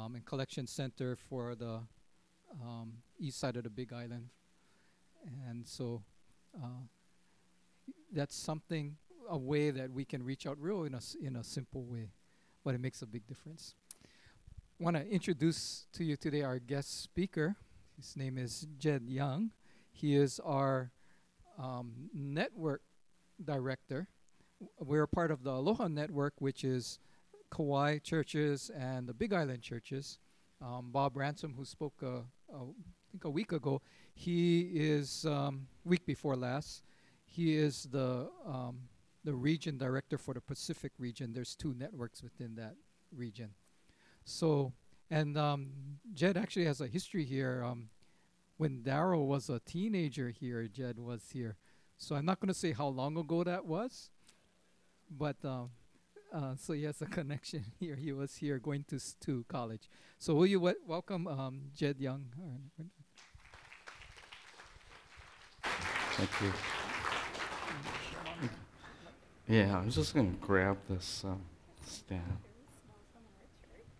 um, and collection center for the um, east side of the Big Island. And so uh, that's something, a way that we can reach out real in a, in a simple way, but it makes a big difference. want to introduce to you today our guest speaker. His name is Jed Young. He is our um, network director. We're part of the Aloha Network, which is Kauai churches and the Big Island churches. Um, Bob Ransom, who spoke, uh, uh, I think a week ago, he is um, week before last. He is the um, the region director for the Pacific region. There's two networks within that region. So, and um, Jed actually has a history here. Um, when Daryl was a teenager here, Jed was here. So I'm not going to say how long ago that was, but um, uh, so he has a connection here. He was here going to to college. So will you w- welcome um, Jed Young? Thank you. Yeah, I'm just gonna grab this um, stand.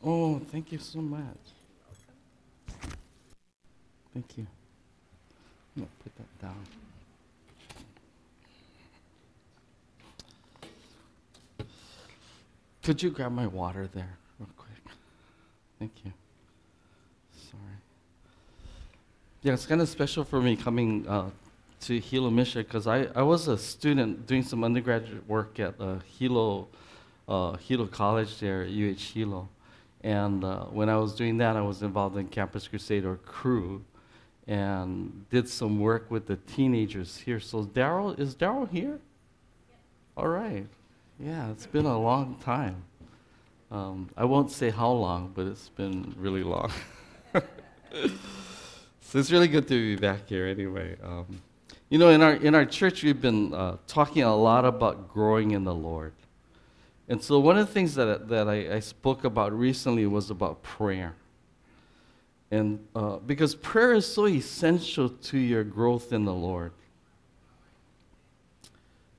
Oh, thank you so much. Thank you. I'm gonna put that down. Could you grab my water there, real quick? Thank you. Sorry. Yeah, it's kind of special for me coming uh, to Hilo Mission because I, I was a student doing some undergraduate work at uh, Hilo, uh, Hilo College there, UH Hilo. And uh, when I was doing that, I was involved in Campus Crusade or crew and did some work with the teenagers here. So Daryl, is Daryl here? All right. Yeah, it's been a long time. Um, I won't say how long, but it's been really long. so it's really good to be back here anyway. Um, you know, in our, in our church, we've been uh, talking a lot about growing in the Lord. And so one of the things that, that I, I spoke about recently was about prayer. And uh, because prayer is so essential to your growth in the Lord.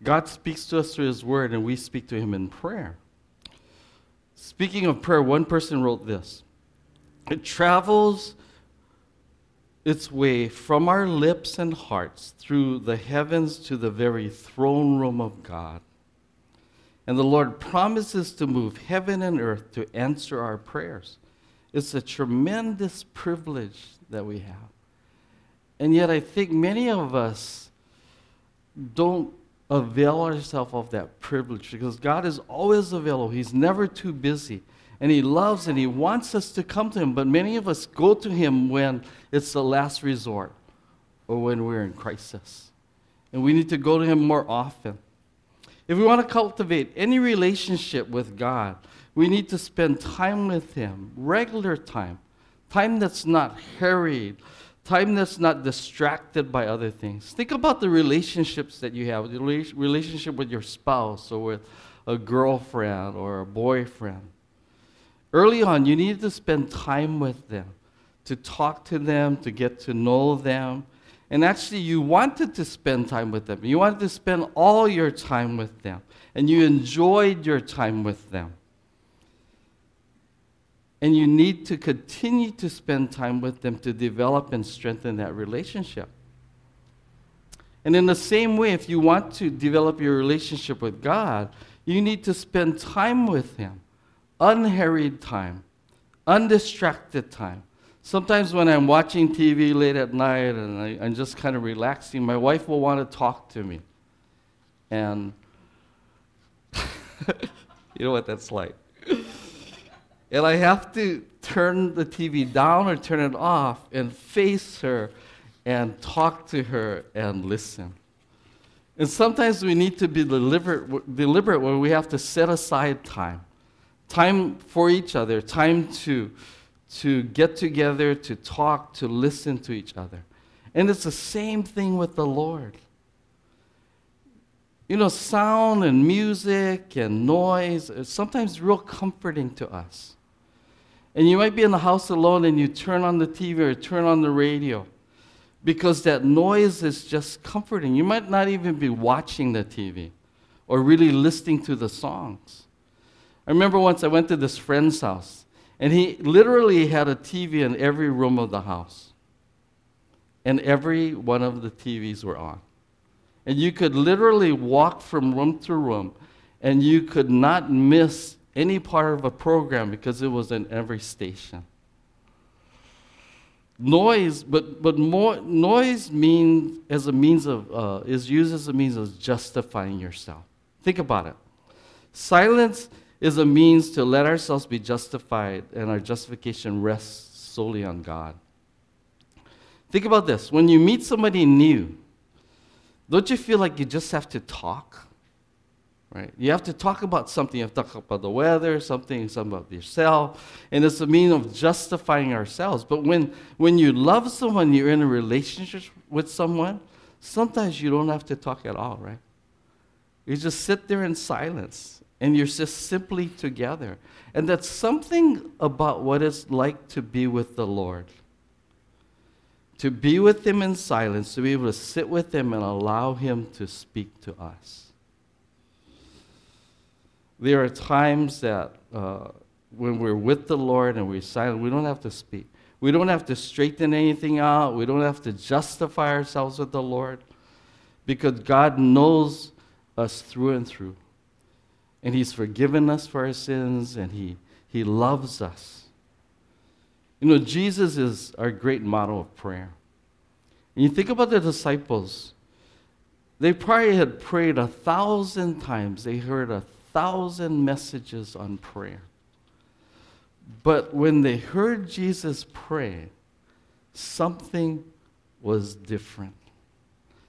God speaks to us through His Word, and we speak to Him in prayer. Speaking of prayer, one person wrote this It travels its way from our lips and hearts through the heavens to the very throne room of God. And the Lord promises to move heaven and earth to answer our prayers. It's a tremendous privilege that we have. And yet, I think many of us don't avail ourselves of that privilege because God is always available. He's never too busy. And He loves and He wants us to come to Him. But many of us go to Him when it's the last resort or when we're in crisis. And we need to go to Him more often. If we want to cultivate any relationship with God, we need to spend time with Him, regular time, time that's not hurried, time that's not distracted by other things. Think about the relationships that you have, the relationship with your spouse or with a girlfriend or a boyfriend. Early on, you need to spend time with them, to talk to them, to get to know them. And actually, you wanted to spend time with them. You wanted to spend all your time with them. And you enjoyed your time with them. And you need to continue to spend time with them to develop and strengthen that relationship. And in the same way, if you want to develop your relationship with God, you need to spend time with Him unharried time, undistracted time. Sometimes when I'm watching TV late at night and I, I'm just kind of relaxing, my wife will want to talk to me. And you know what that's like. And I have to turn the TV down or turn it off and face her and talk to her and listen. And sometimes we need to be deliberate, deliberate when we have to set aside time. Time for each other, time to, to get together, to talk, to listen to each other. And it's the same thing with the Lord. You know, sound and music and noise is sometimes real comforting to us. And you might be in the house alone and you turn on the TV or turn on the radio because that noise is just comforting. You might not even be watching the TV or really listening to the songs. I remember once I went to this friend's house And he literally had a TV in every room of the house. And every one of the TVs were on. And you could literally walk from room to room, and you could not miss any part of a program because it was in every station. Noise, but, but more, noise means as a means of, uh, is used as a means of justifying yourself. Think about it. Silence is a means to let ourselves be justified, and our justification rests solely on God. Think about this. When you meet somebody new, don't you feel like you just have to talk? Right? You have to talk about something. You have to talk about the weather, something, something about yourself. And it's a means of justifying ourselves. But when, when you love someone, you're in a relationship with someone, sometimes you don't have to talk at all, right? You just sit there in silence and you're just simply together. And that's something about what it's like to be with the Lord. To be with Him in silence, to be able to sit with Him and allow Him to speak to us. There are times that uh, when we're with the Lord and we're silent, we don't have to speak. We don't have to straighten anything out. We don't have to justify ourselves with the Lord because God knows us through and through. And He's forgiven us for our sins and He, he loves us. You know, Jesus is our great model of prayer. And you think about the disciples, they probably had prayed a thousand times. They heard a thousand messages on prayer. But when they heard Jesus pray, something was different.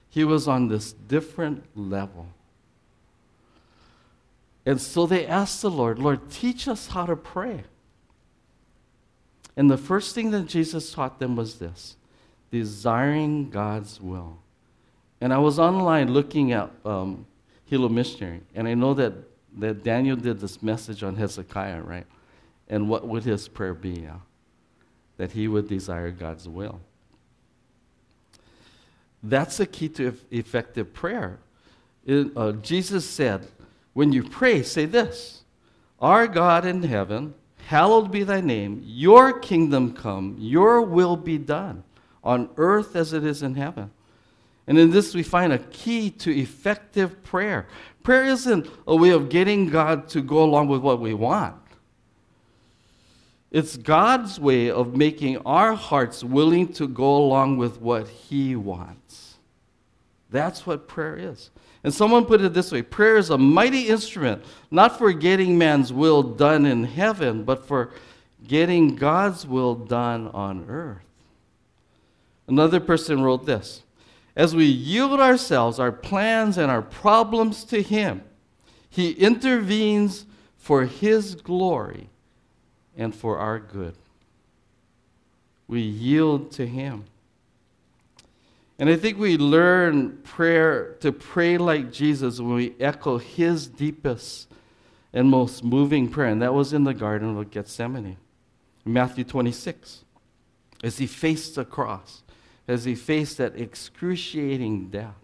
He was on this different level. And so they asked the Lord, Lord, teach us how to pray. And the first thing that Jesus taught them was this desiring God's will. And I was online looking at um, Hilo Missionary, and I know that that Daniel did this message on Hezekiah, right? And what would his prayer be? Yeah? That he would desire God's will. That's the key to effective prayer. It, uh, Jesus said, when you pray, say this Our God in heaven, hallowed be thy name, your kingdom come, your will be done, on earth as it is in heaven. And in this, we find a key to effective prayer. Prayer isn't a way of getting God to go along with what we want. It's God's way of making our hearts willing to go along with what He wants. That's what prayer is. And someone put it this way prayer is a mighty instrument, not for getting man's will done in heaven, but for getting God's will done on earth. Another person wrote this as we yield ourselves, our plans, and our problems to Him, He intervenes for His glory and for our good. We yield to Him. And I think we learn prayer to pray like Jesus when we echo His deepest and most moving prayer. And that was in the Garden of Gethsemane, Matthew 26, as He faced the cross as he faced that excruciating death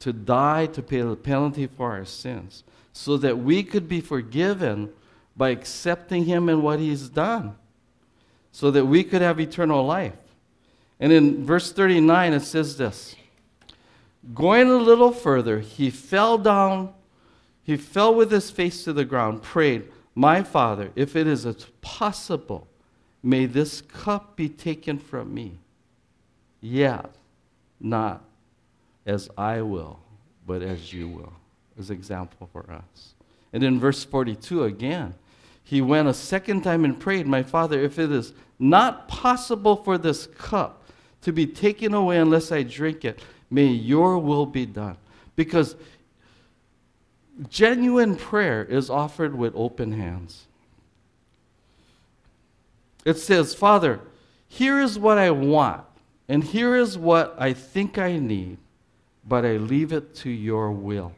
to die to pay the penalty for our sins so that we could be forgiven by accepting him and what he's done so that we could have eternal life. And in verse 39, it says this Going a little further, he fell down, he fell with his face to the ground, prayed, My Father, if it is possible, may this cup be taken from me. Yet, not as I will, but as you will. As example for us. And in verse 42 again, he went a second time and prayed, My Father, if it is not possible for this cup to be taken away unless I drink it, may your will be done. Because genuine prayer is offered with open hands. It says, Father, here is what I want. And here is what I think I need, but I leave it to your will.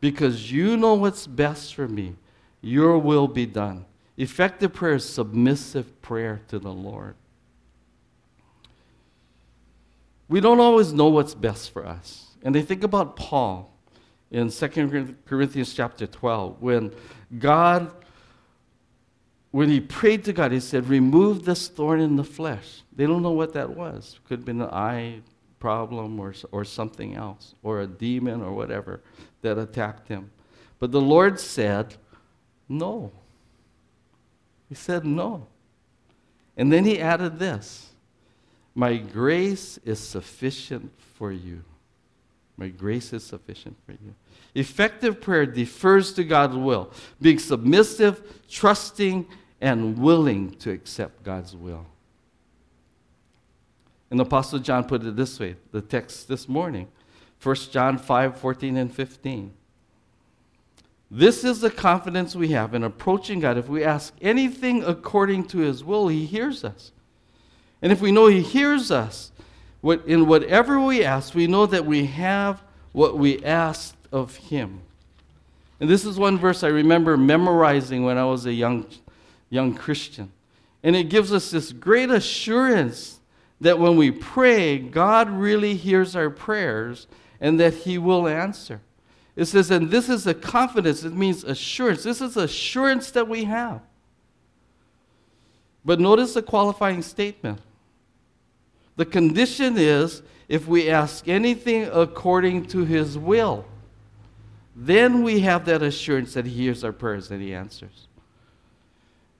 Because you know what's best for me. Your will be done. Effective prayer is submissive prayer to the Lord. We don't always know what's best for us. And they think about Paul in 2 Corinthians chapter 12 when God when he prayed to God, he said, Remove this thorn in the flesh. They don't know what that was. Could have been an eye problem or, or something else, or a demon or whatever that attacked him. But the Lord said, No. He said, No. And then he added this My grace is sufficient for you. My grace is sufficient for you. Effective prayer defers to God's will, being submissive, trusting, and willing to accept God's will. And Apostle John put it this way the text this morning 1 John 5 14 and 15. This is the confidence we have in approaching God. If we ask anything according to his will, he hears us. And if we know he hears us, in whatever we ask, we know that we have what we asked of him. And this is one verse I remember memorizing when I was a young, young Christian. And it gives us this great assurance that when we pray, God really hears our prayers and that he will answer. It says, and this is a confidence, it means assurance. This is assurance that we have. But notice the qualifying statement. The condition is if we ask anything according to his will, then we have that assurance that he hears our prayers and he answers.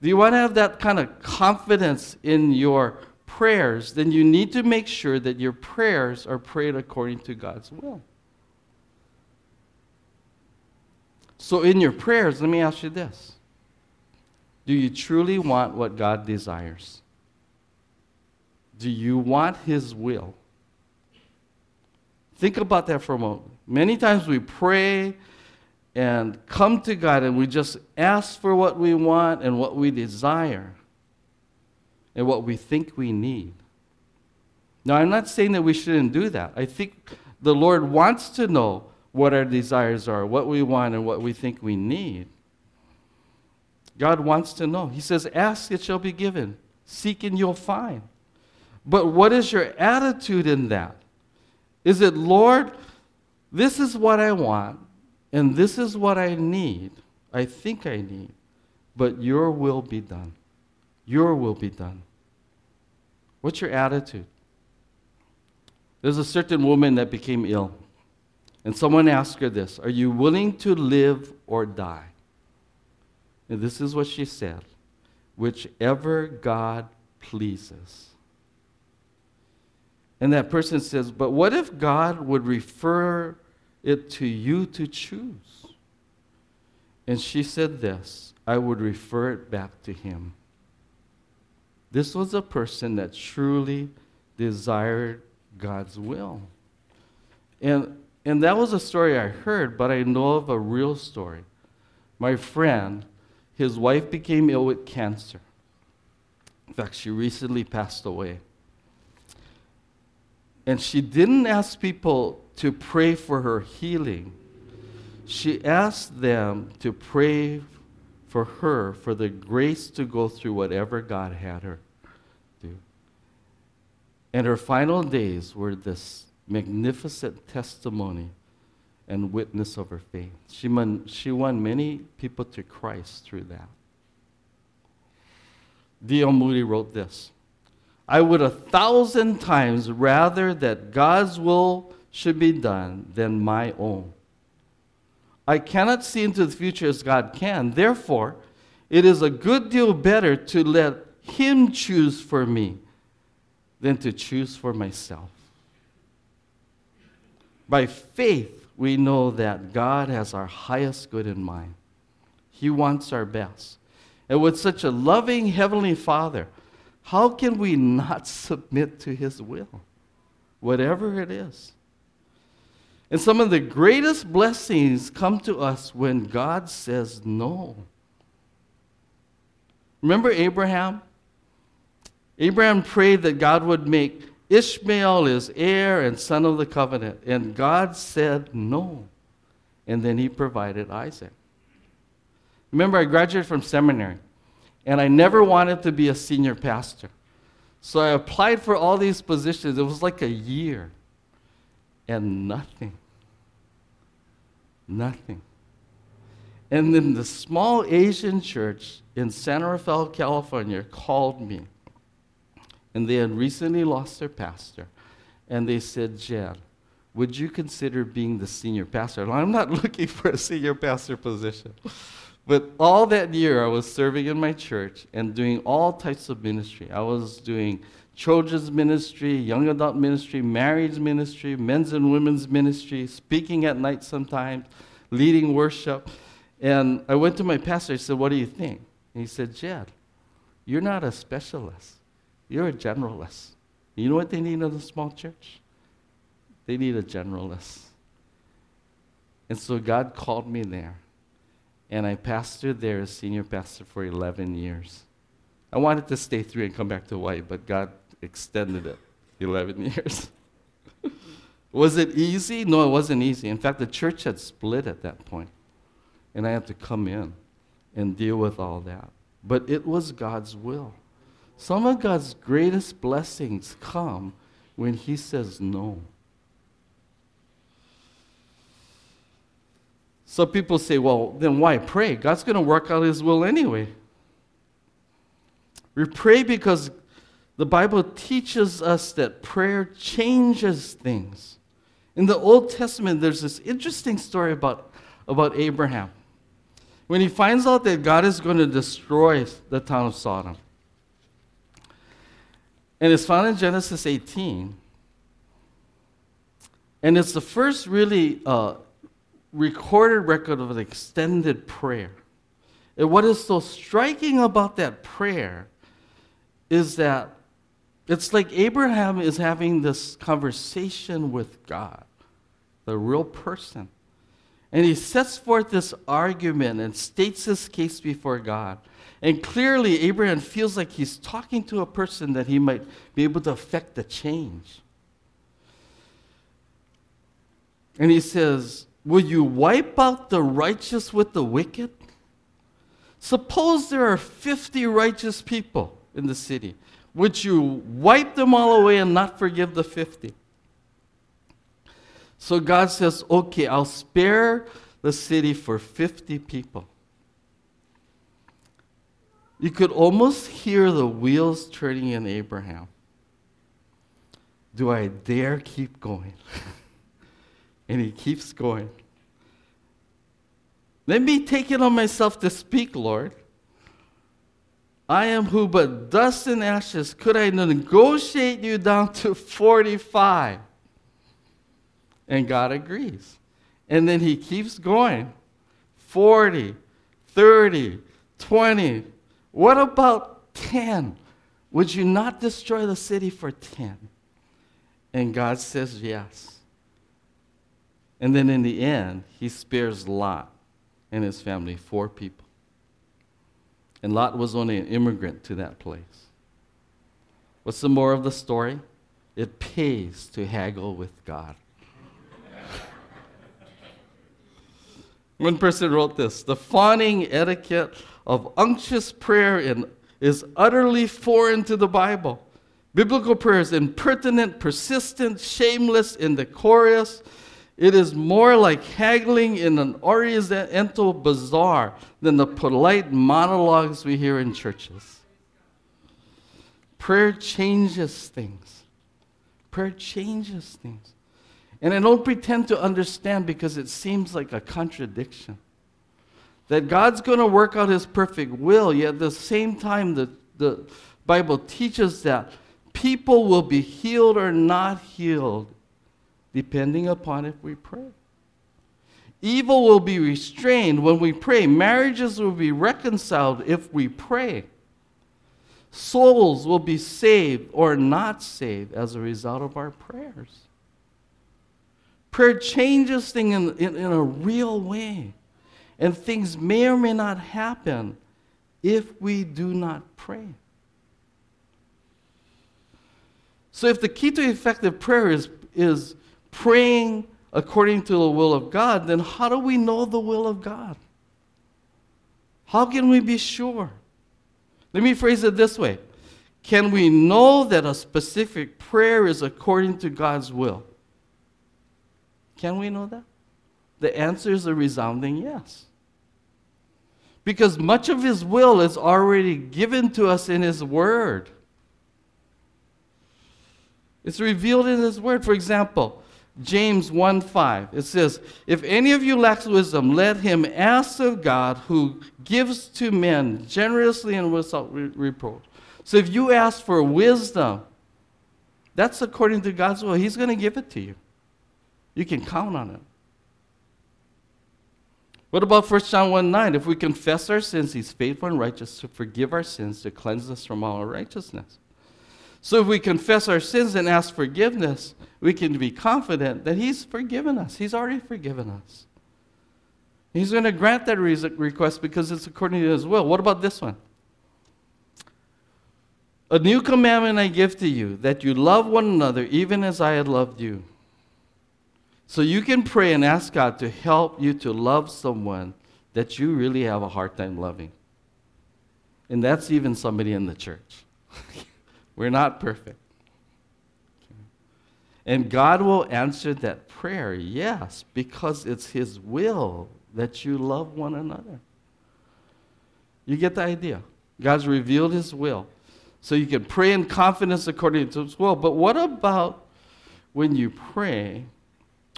Do you want to have that kind of confidence in your prayers? Then you need to make sure that your prayers are prayed according to God's will. So, in your prayers, let me ask you this Do you truly want what God desires? Do you want His will? Think about that for a moment. Many times we pray and come to God and we just ask for what we want and what we desire and what we think we need. Now, I'm not saying that we shouldn't do that. I think the Lord wants to know what our desires are, what we want, and what we think we need. God wants to know. He says, Ask, it shall be given. Seek, and you'll find. But what is your attitude in that? Is it, Lord, this is what I want, and this is what I need, I think I need, but your will be done. Your will be done. What's your attitude? There's a certain woman that became ill. And someone asked her this Are you willing to live or die? And this is what she said Whichever God pleases. And that person says, But what if God would refer it to you to choose? And she said this I would refer it back to Him. This was a person that truly desired God's will. And and that was a story I heard, but I know of a real story. My friend, his wife became ill with cancer. In fact, she recently passed away. And she didn't ask people to pray for her healing. She asked them to pray for her for the grace to go through whatever God had her do. And her final days were this magnificent testimony and witness of her faith. She won, she won many people to Christ through that. D.L. Moody wrote this I would a thousand times rather that God's will should be done than my own. I cannot see into the future as God can. Therefore, it is a good deal better to let Him choose for me than to choose for myself. By faith, we know that God has our highest good in mind. He wants our best. And with such a loving Heavenly Father, how can we not submit to His will? Whatever it is. And some of the greatest blessings come to us when God says no. Remember Abraham? Abraham prayed that God would make Ishmael his heir and son of the covenant. And God said no. And then he provided Isaac. Remember, I graduated from seminary, and I never wanted to be a senior pastor. So I applied for all these positions. It was like a year, and nothing. Nothing. And then the small Asian church in San Rafael, California called me. And they had recently lost their pastor. And they said, Jed, would you consider being the senior pastor? And I'm not looking for a senior pastor position. But all that year, I was serving in my church and doing all types of ministry. I was doing children's ministry, young adult ministry, marriage ministry, men's and women's ministry, speaking at night sometimes, leading worship. And I went to my pastor. I said, What do you think? And he said, Jed, you're not a specialist, you're a generalist. You know what they need in a small church? They need a generalist. And so God called me there. And I pastored there as senior pastor for 11 years. I wanted to stay three and come back to Hawaii, but God extended it 11 years. was it easy? No, it wasn't easy. In fact, the church had split at that point, and I had to come in and deal with all that. But it was God's will. Some of God's greatest blessings come when He says no. So people say, well, then why pray? God's going to work out His will anyway. We pray because the Bible teaches us that prayer changes things. In the Old Testament, there's this interesting story about, about Abraham. When he finds out that God is going to destroy the town of Sodom. And it's found in Genesis 18. And it's the first really uh, recorded record of an extended prayer. And what is so striking about that prayer is that it's like Abraham is having this conversation with God, the real person. And he sets forth this argument and states his case before God. And clearly, Abraham feels like he's talking to a person that he might be able to affect the change. And he says, Will you wipe out the righteous with the wicked? Suppose there are 50 righteous people in the city. Would you wipe them all away and not forgive the 50? So God says, okay, I'll spare the city for 50 people. You could almost hear the wheels turning in Abraham. Do I dare keep going? And he keeps going. Let me take it on myself to speak, Lord. I am who but dust and ashes. Could I negotiate you down to 45? And God agrees. And then he keeps going 40, 30, 20. What about 10? Would you not destroy the city for 10? And God says yes. And then in the end, he spares Lot and his family, four people. And Lot was only an immigrant to that place. What's the more of the story? It pays to haggle with God. One person wrote this The fawning etiquette of unctuous prayer in, is utterly foreign to the Bible. Biblical prayer is impertinent, persistent, shameless, indecorous, it is more like haggling in an oriental bazaar than the polite monologues we hear in churches. Prayer changes things. Prayer changes things. And I don't pretend to understand because it seems like a contradiction. That God's going to work out his perfect will, yet at the same time, the, the Bible teaches that people will be healed or not healed depending upon if we pray. Evil will be restrained when we pray. Marriages will be reconciled if we pray. Souls will be saved or not saved as a result of our prayers. Prayer changes things in, in, in a real way. And things may or may not happen if we do not pray. So, if the key to effective prayer is, is praying according to the will of God, then how do we know the will of God? How can we be sure? Let me phrase it this way Can we know that a specific prayer is according to God's will? Can we know that? The answer is a resounding yes. Because much of His will is already given to us in His Word. It's revealed in His Word. For example, James 1 5, it says, If any of you lacks wisdom, let him ask of God who gives to men generously and without re- reproach. So if you ask for wisdom, that's according to God's will. He's going to give it to you. You can count on it. What about 1 John 1 9? If we confess our sins, he's faithful and righteous to forgive our sins, to cleanse us from all unrighteousness. So if we confess our sins and ask forgiveness, we can be confident that he's forgiven us. He's already forgiven us. He's going to grant that request because it's according to his will. What about this one? A new commandment I give to you, that you love one another even as I had loved you. So you can pray and ask God to help you to love someone that you really have a hard time loving. And that's even somebody in the church. We're not perfect. And God will answer that prayer, yes, because it's His will that you love one another. You get the idea? God's revealed His will. So you can pray in confidence according to His will. But what about when you pray?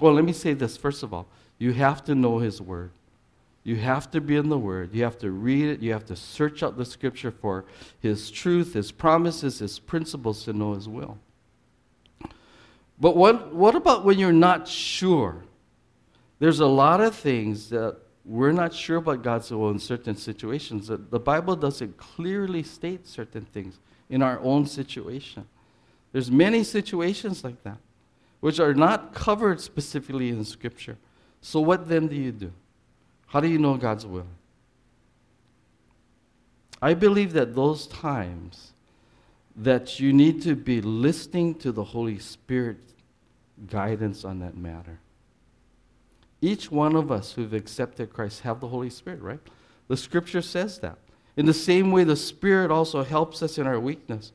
Well, let me say this first of all. You have to know His Word. You have to be in the Word. You have to read it. You have to search out the Scripture for His truth, His promises, His principles to know His will. But what, what about when you're not sure? There's a lot of things that we're not sure about God's will in certain situations. The Bible doesn't clearly state certain things in our own situation. There's many situations like that, which are not covered specifically in Scripture. So what then do you do? How do you know God's will? I believe that those times that you need to be listening to the Holy Spirit guidance on that matter. Each one of us who've accepted Christ have the Holy Spirit, right? The scripture says that. In the same way, the Spirit also helps us in our weakness.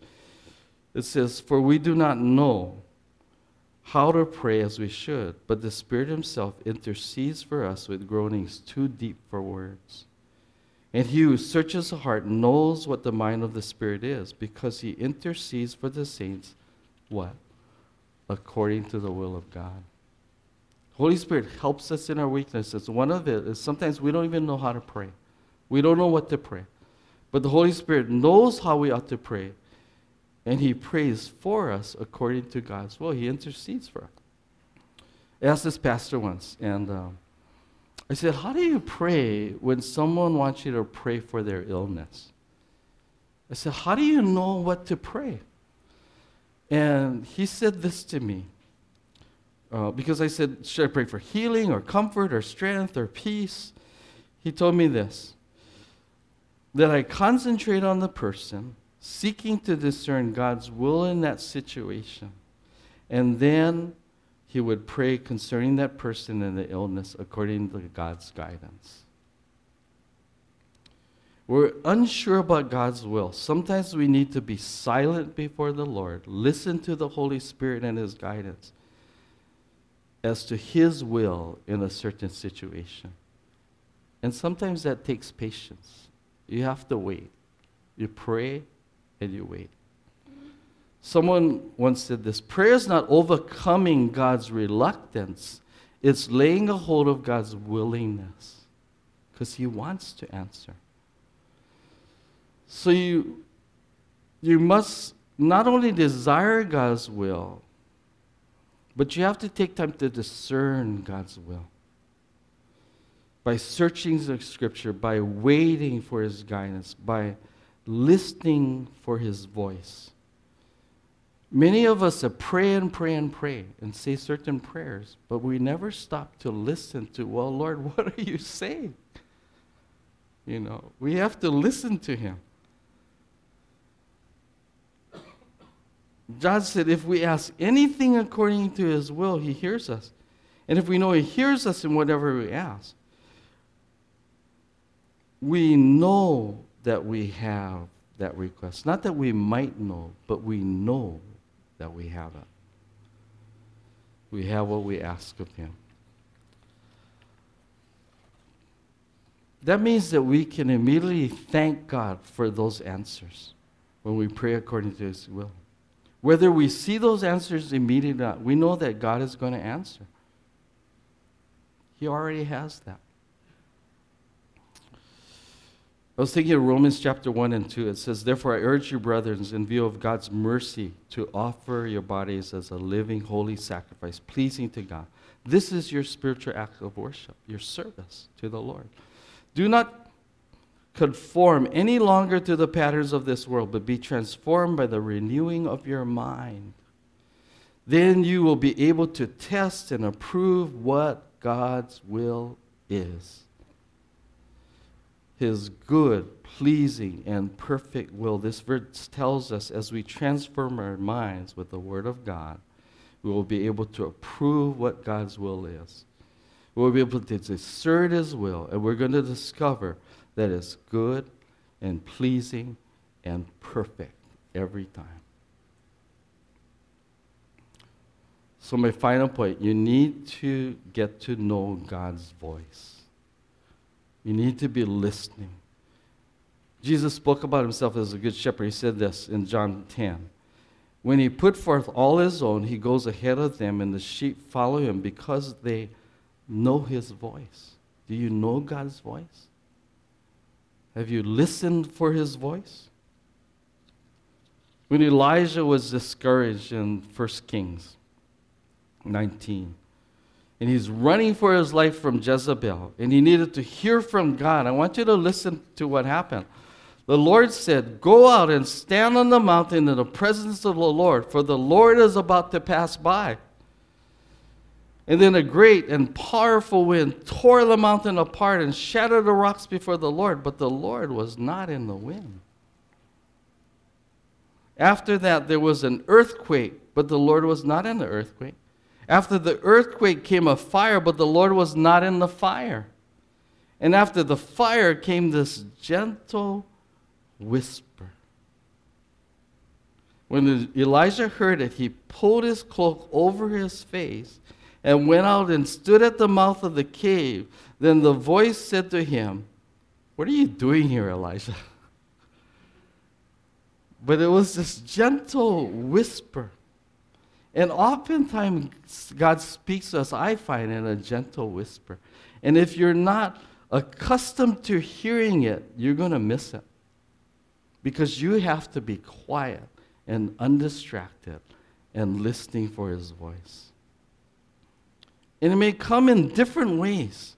It says, For we do not know how to pray as we should, but the Spirit Himself intercedes for us with groanings too deep for words. And He who searches the heart knows what the mind of the Spirit is, because He intercedes for the saints, what? According to the will of God. Holy Spirit helps us in our weaknesses. One of it is sometimes we don't even know how to pray. We don't know what to pray. But the Holy Spirit knows how we ought to pray and he prays for us according to God's will. He intercedes for us. I asked this pastor once, and um, I said, How do you pray when someone wants you to pray for their illness? I said, How do you know what to pray? And he said this to me. Uh, because I said, Should I pray for healing or comfort or strength or peace? He told me this that I concentrate on the person seeking to discern God's will in that situation. And then he would pray concerning that person and the illness according to God's guidance. We're unsure about God's will. Sometimes we need to be silent before the Lord, listen to the Holy Spirit and His guidance as to His will in a certain situation. And sometimes that takes patience. You have to wait. You pray, and you wait. Someone once said this prayer is not overcoming God's reluctance, it's laying a hold of God's willingness because He wants to answer. So you, you must not only desire God's will, but you have to take time to discern God's will. By searching the scripture, by waiting for his guidance, by listening for his voice. Many of us pray and pray and pray and say certain prayers, but we never stop to listen to, well, Lord, what are you saying? You know, we have to listen to him. God said, if we ask anything according to his will, he hears us. And if we know he hears us in whatever we ask, we know that we have that request. Not that we might know, but we know that we have it. We have what we ask of Him. that means that we can immediately thank God for those answers when we pray according to His will. Whether we see those answers immediately or not, we know that God is going to answer. He already has that. I was thinking of Romans chapter 1 and 2. It says, Therefore, I urge you, brothers, in view of God's mercy, to offer your bodies as a living, holy sacrifice, pleasing to God. This is your spiritual act of worship, your service to the Lord. Do not conform any longer to the patterns of this world, but be transformed by the renewing of your mind. Then you will be able to test and approve what God's will is his good, pleasing, and perfect will. This verse tells us as we transform our minds with the Word of God, we will be able to approve what God's will is. We will be able to discern His will, and we're going to discover that it's good and pleasing and perfect every time. So, my final point you need to get to know God's voice. You need to be listening. Jesus spoke about himself as a good shepherd. He said this in John 10. When he put forth all his own, he goes ahead of them, and the sheep follow him because they know his voice. Do you know God's voice? Have you listened for his voice? When Elijah was discouraged in 1 Kings 19, and he's running for his life from Jezebel, and he needed to hear from God. I want you to listen to what happened. The Lord said, Go out and stand on the mountain in the presence of the Lord, for the Lord is about to pass by. And then a great and powerful wind tore the mountain apart and shattered the rocks before the Lord, but the Lord was not in the wind. After that, there was an earthquake, but the Lord was not in the earthquake. After the earthquake came a fire, but the Lord was not in the fire. And after the fire came this gentle whisper. When Elijah heard it, he pulled his cloak over his face and went out and stood at the mouth of the cave. Then the voice said to him, What are you doing here, Elijah? But it was this gentle whisper. And oftentimes, God speaks to us, I find, in a gentle whisper. And if you're not accustomed to hearing it, you're going to miss it. Because you have to be quiet and undistracted and listening for His voice. And it may come in different ways.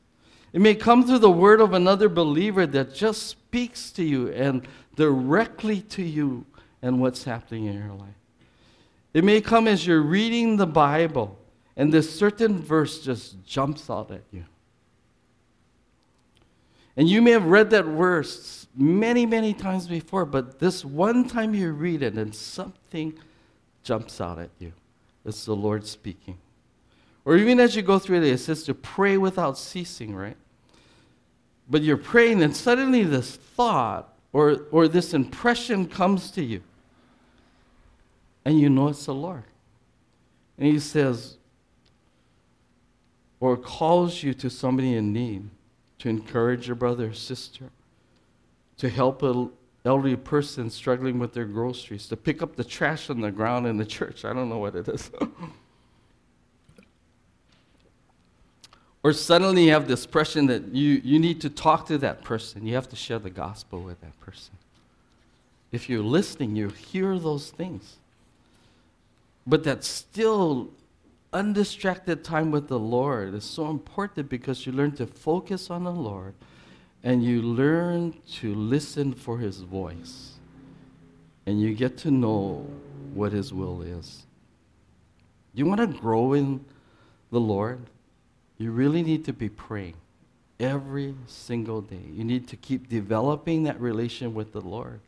It may come through the word of another believer that just speaks to you and directly to you and what's happening in your life. It may come as you're reading the Bible and this certain verse just jumps out at you. And you may have read that verse many, many times before, but this one time you read it and something jumps out at you. It's the Lord speaking. Or even as you go through it, it says to pray without ceasing, right? But you're praying, and suddenly this thought or, or this impression comes to you and you know it's the Lord. And He says, or calls you to somebody in need to encourage your brother or sister, to help an elderly person struggling with their groceries, to pick up the trash on the ground in the church. I don't know what it is. or suddenly you have this impression that you, you need to talk to that person. You have to share the gospel with that person. If you're listening, you hear those things. But that still undistracted time with the Lord is so important because you learn to focus on the Lord and you learn to listen for His voice. And you get to know what His will is. You want to grow in the Lord? You really need to be praying every single day. You need to keep developing that relation with the Lord.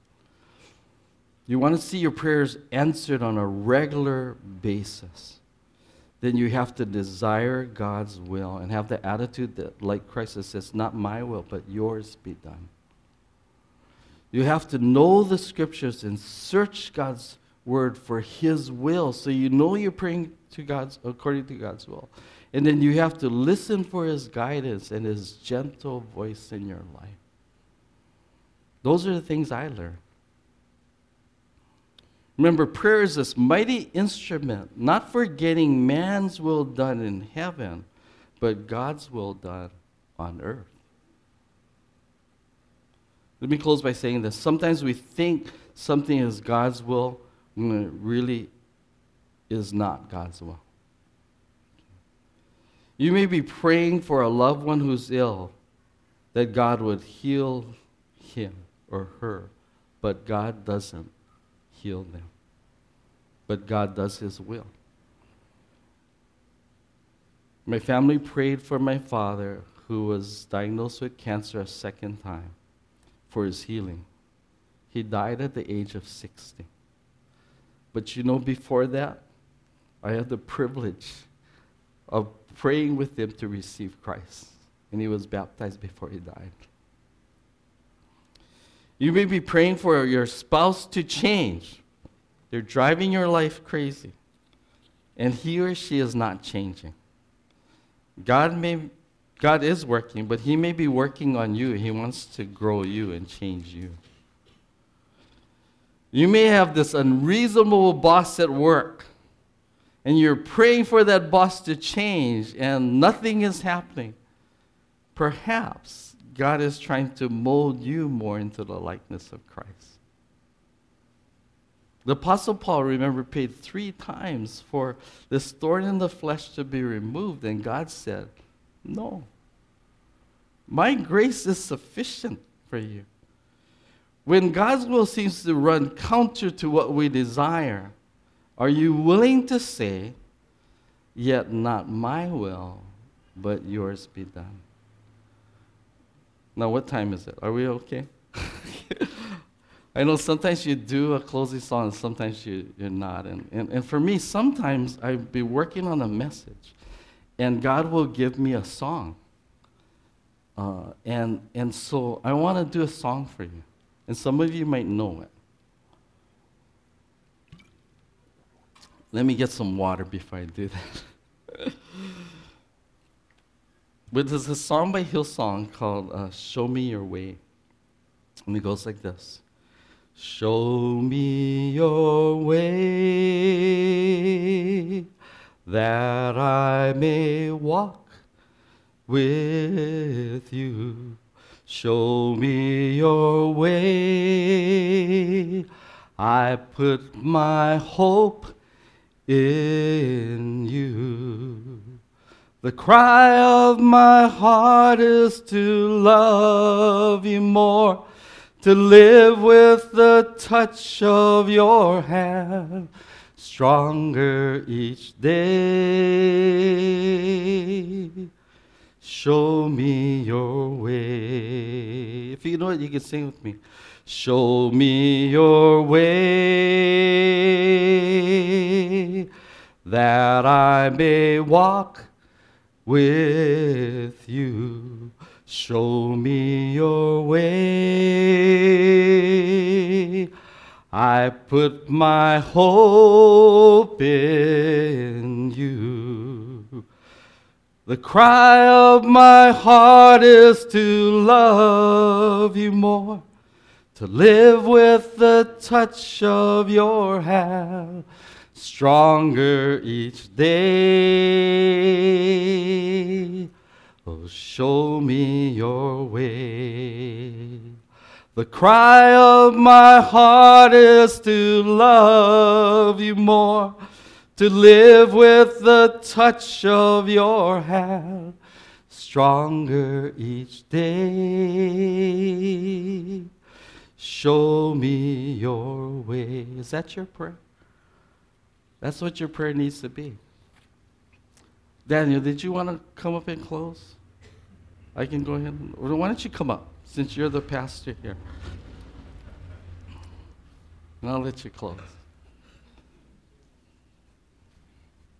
You want to see your prayers answered on a regular basis. Then you have to desire God's will and have the attitude that, like Christ says, not my will, but yours be done. You have to know the scriptures and search God's word for His will. So you know you're praying to God's according to God's will. And then you have to listen for His guidance and His gentle voice in your life. Those are the things I learned. Remember, prayer is this mighty instrument, not for getting man's will done in heaven, but God's will done on earth. Let me close by saying this. Sometimes we think something is God's will when it really is not God's will. You may be praying for a loved one who's ill, that God would heal him or her, but God doesn't heal them. But God does His will. My family prayed for my father, who was diagnosed with cancer a second time, for his healing. He died at the age of 60. But you know, before that, I had the privilege of praying with him to receive Christ. And he was baptized before he died. You may be praying for your spouse to change. They're driving your life crazy. And he or she is not changing. God may God is working, but he may be working on you. He wants to grow you and change you. You may have this unreasonable boss at work, and you're praying for that boss to change, and nothing is happening. Perhaps God is trying to mold you more into the likeness of Christ. The Apostle Paul, remember, paid three times for this thorn in the flesh to be removed, and God said, No. My grace is sufficient for you. When God's will seems to run counter to what we desire, are you willing to say, Yet not my will, but yours be done? Now, what time is it? Are we okay? I know sometimes you do a closing song, and sometimes you, you're not. And, and, and for me, sometimes I'll be working on a message, and God will give me a song. Uh, and, and so I want to do a song for you. And some of you might know it. Let me get some water before I do that. but there's a song by Hillsong called uh, Show Me Your Way. And it goes like this Show me your way that I may walk with you. Show me your way. I put my hope in you. The cry of my heart is to love you more, to live with the touch of your hand, stronger each day. Show me your way. If you know it, you can sing with me. Show me your way that I may walk with you. Show me your way. I put my hope in you. The cry of my heart is to love you more, to live with the touch of your hand, stronger each day. Oh, show me your way. The cry of my heart is to love you more to live with the touch of your hand, stronger each day. Show me your way. Is that your prayer? That's what your prayer needs to be. Daniel, did you want to come up and close? I can go ahead. Why don't you come up since you're the pastor here? And I'll let you close.